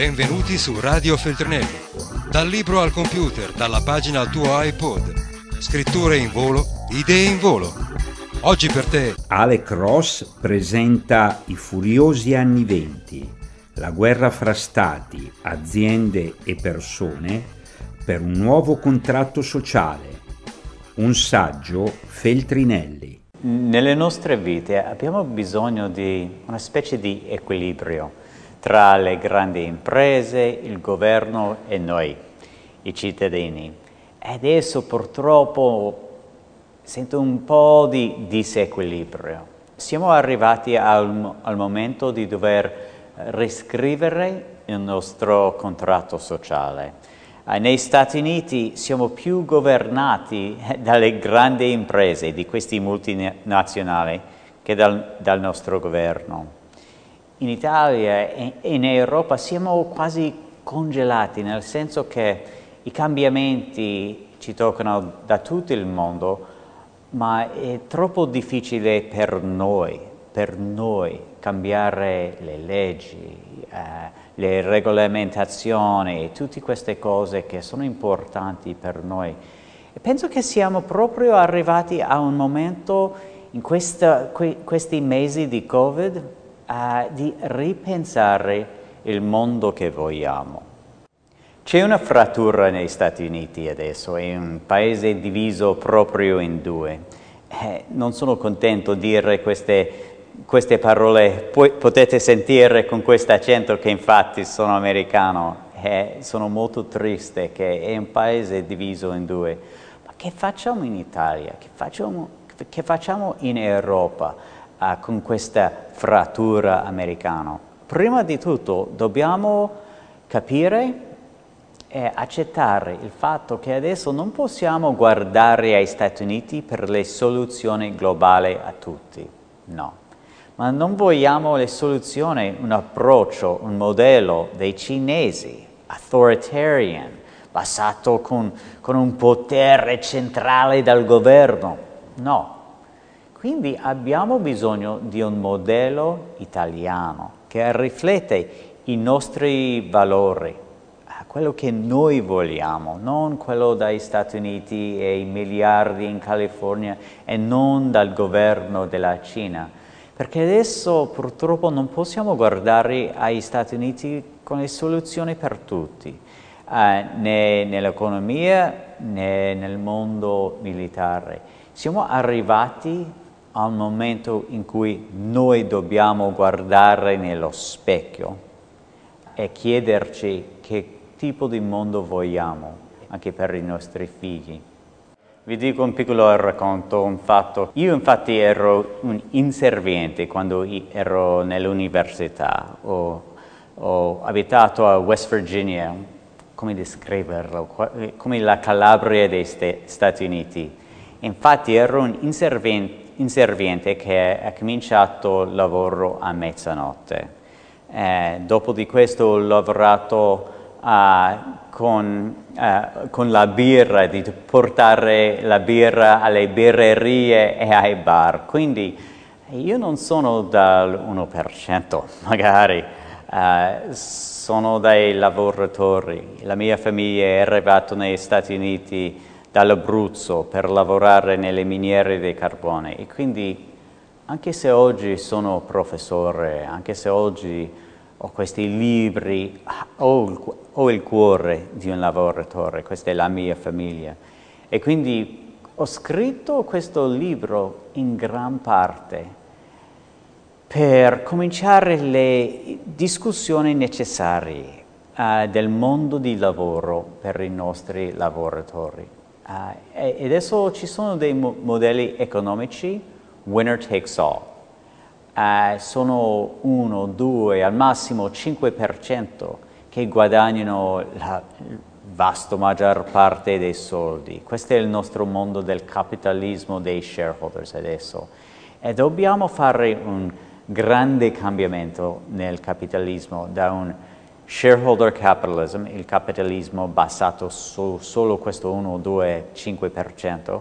Benvenuti su Radio Feltrinelli. Dal libro al computer, dalla pagina al tuo iPod. Scritture in volo, idee in volo. Oggi per te Alec Ross presenta I furiosi anni venti, la guerra fra stati, aziende e persone per un nuovo contratto sociale. Un saggio Feltrinelli. Nelle nostre vite abbiamo bisogno di una specie di equilibrio tra le grandi imprese, il governo e noi, i cittadini. Adesso purtroppo sento un po' di disequilibrio. Siamo arrivati al, al momento di dover riscrivere il nostro contratto sociale. Eh, nei Stati Uniti siamo più governati dalle grandi imprese di questi multinazionali che dal, dal nostro governo. In Italia e in Europa siamo quasi congelati, nel senso che i cambiamenti ci toccano da tutto il mondo, ma è troppo difficile per noi, per noi cambiare le leggi, eh, le regolamentazioni, tutte queste cose che sono importanti per noi. E penso che siamo proprio arrivati a un momento in questa, que, questi mesi di Covid uh, di ripensare il mondo che vogliamo. C'è una frattura negli Stati Uniti adesso, è un paese diviso proprio in due. Eh, non sono contento di dire queste queste parole poi potete sentire con questo accento che infatti sono americano e sono molto triste che è un paese diviso in due. Ma che facciamo in Italia? Che facciamo, che facciamo in Europa uh, con questa frattura americana? Prima di tutto dobbiamo capire e accettare il fatto che adesso non possiamo guardare ai Stati Uniti per le soluzioni globali a tutti. No ma non vogliamo le soluzioni, un approccio, un modello dei cinesi, authoritarian, basato con, con un potere centrale dal governo. No. Quindi abbiamo bisogno di un modello italiano che riflette i nostri valori, quello che noi vogliamo, non quello dagli Stati Uniti e i miliardi in California e non dal governo della Cina perché adesso purtroppo non possiamo guardare agli Stati Uniti con le soluzioni per tutti, eh, né nell'economia né nel mondo militare. Siamo arrivati a un momento in cui noi dobbiamo guardare nello specchio e chiederci che tipo di mondo vogliamo anche per i nostri figli. Vi dico un piccolo racconto, un fatto. Io infatti ero un inserviente quando ero nell'università. Ho, ho, abitato a West Virginia, come descriverlo, come la Calabria dei Stati Uniti. Infatti ero un inserviente, inserviente che ha cominciato il lavoro a mezzanotte. Eh, dopo di questo ho lavorato uh, con, uh, con, la birra, di portare la birra alle birrerie e ai bar. Quindi io non sono dal 1%, magari, uh, sono dai lavoratori. La mia famiglia è arrivata negli Stati Uniti dall'Abruzzo per lavorare nelle miniere di carbone e quindi anche se oggi sono professore, anche se oggi ho questi libri, ho il, ho il cuore di un lavoratore, questa è la mia famiglia. E quindi ho scritto questo libro in gran parte per cominciare le discussioni necessarie uh, del mondo di lavoro per i nostri lavoratori. Uh, e adesso ci sono dei mo modelli economici, winner takes all eh, sono 1, 2, al massimo 5% che guadagnano la vasta maggior parte dei soldi. Questo è il nostro mondo del capitalismo dei shareholders adesso. E dobbiamo fare un grande cambiamento nel capitalismo da un shareholder capitalism, il capitalismo basato su solo questo 1, 2, 5%,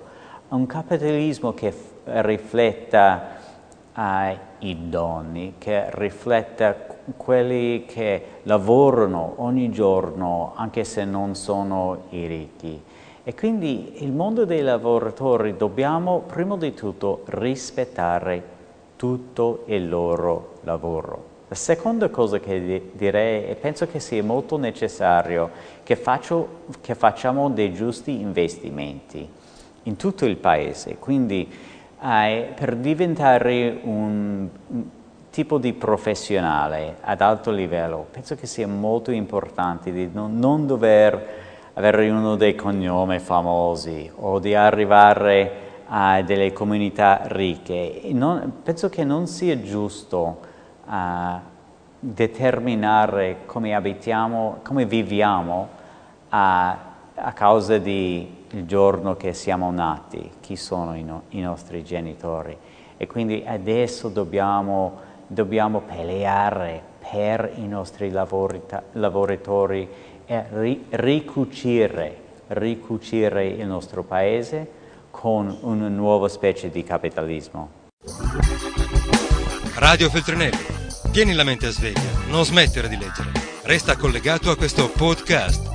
a un capitalismo che rifletta ai idoni, che rifletta quelli che lavorano ogni giorno, anche se non sono i ricchi. E quindi il mondo dei lavoratori dobbiamo prima di tutto rispettare tutto il loro lavoro. La seconda cosa che direi, e penso che sia molto necessario, che, faccio, che facciamo dei giusti investimenti in tutto il paese. Quindi eh, per diventare un, un tipo di professionale ad alto livello, penso che sia molto importante di non, non dover avere uno dei cognomi famosi o di arrivare a delle comunità ricche. Non, penso che non sia giusto a determinare come abitiamo, come viviamo a, a causa del giorno che siamo nati, chi sono i, no, i nostri genitori. E quindi adesso dobbiamo, dobbiamo peleare per i nostri lavorita, lavoratori e ri, ricucire, ricucire il nostro paese con una nuova specie di capitalismo. Radio Feltrinelli Tieni la mente sveglia, non smettere di leggere. Resta collegato a questo podcast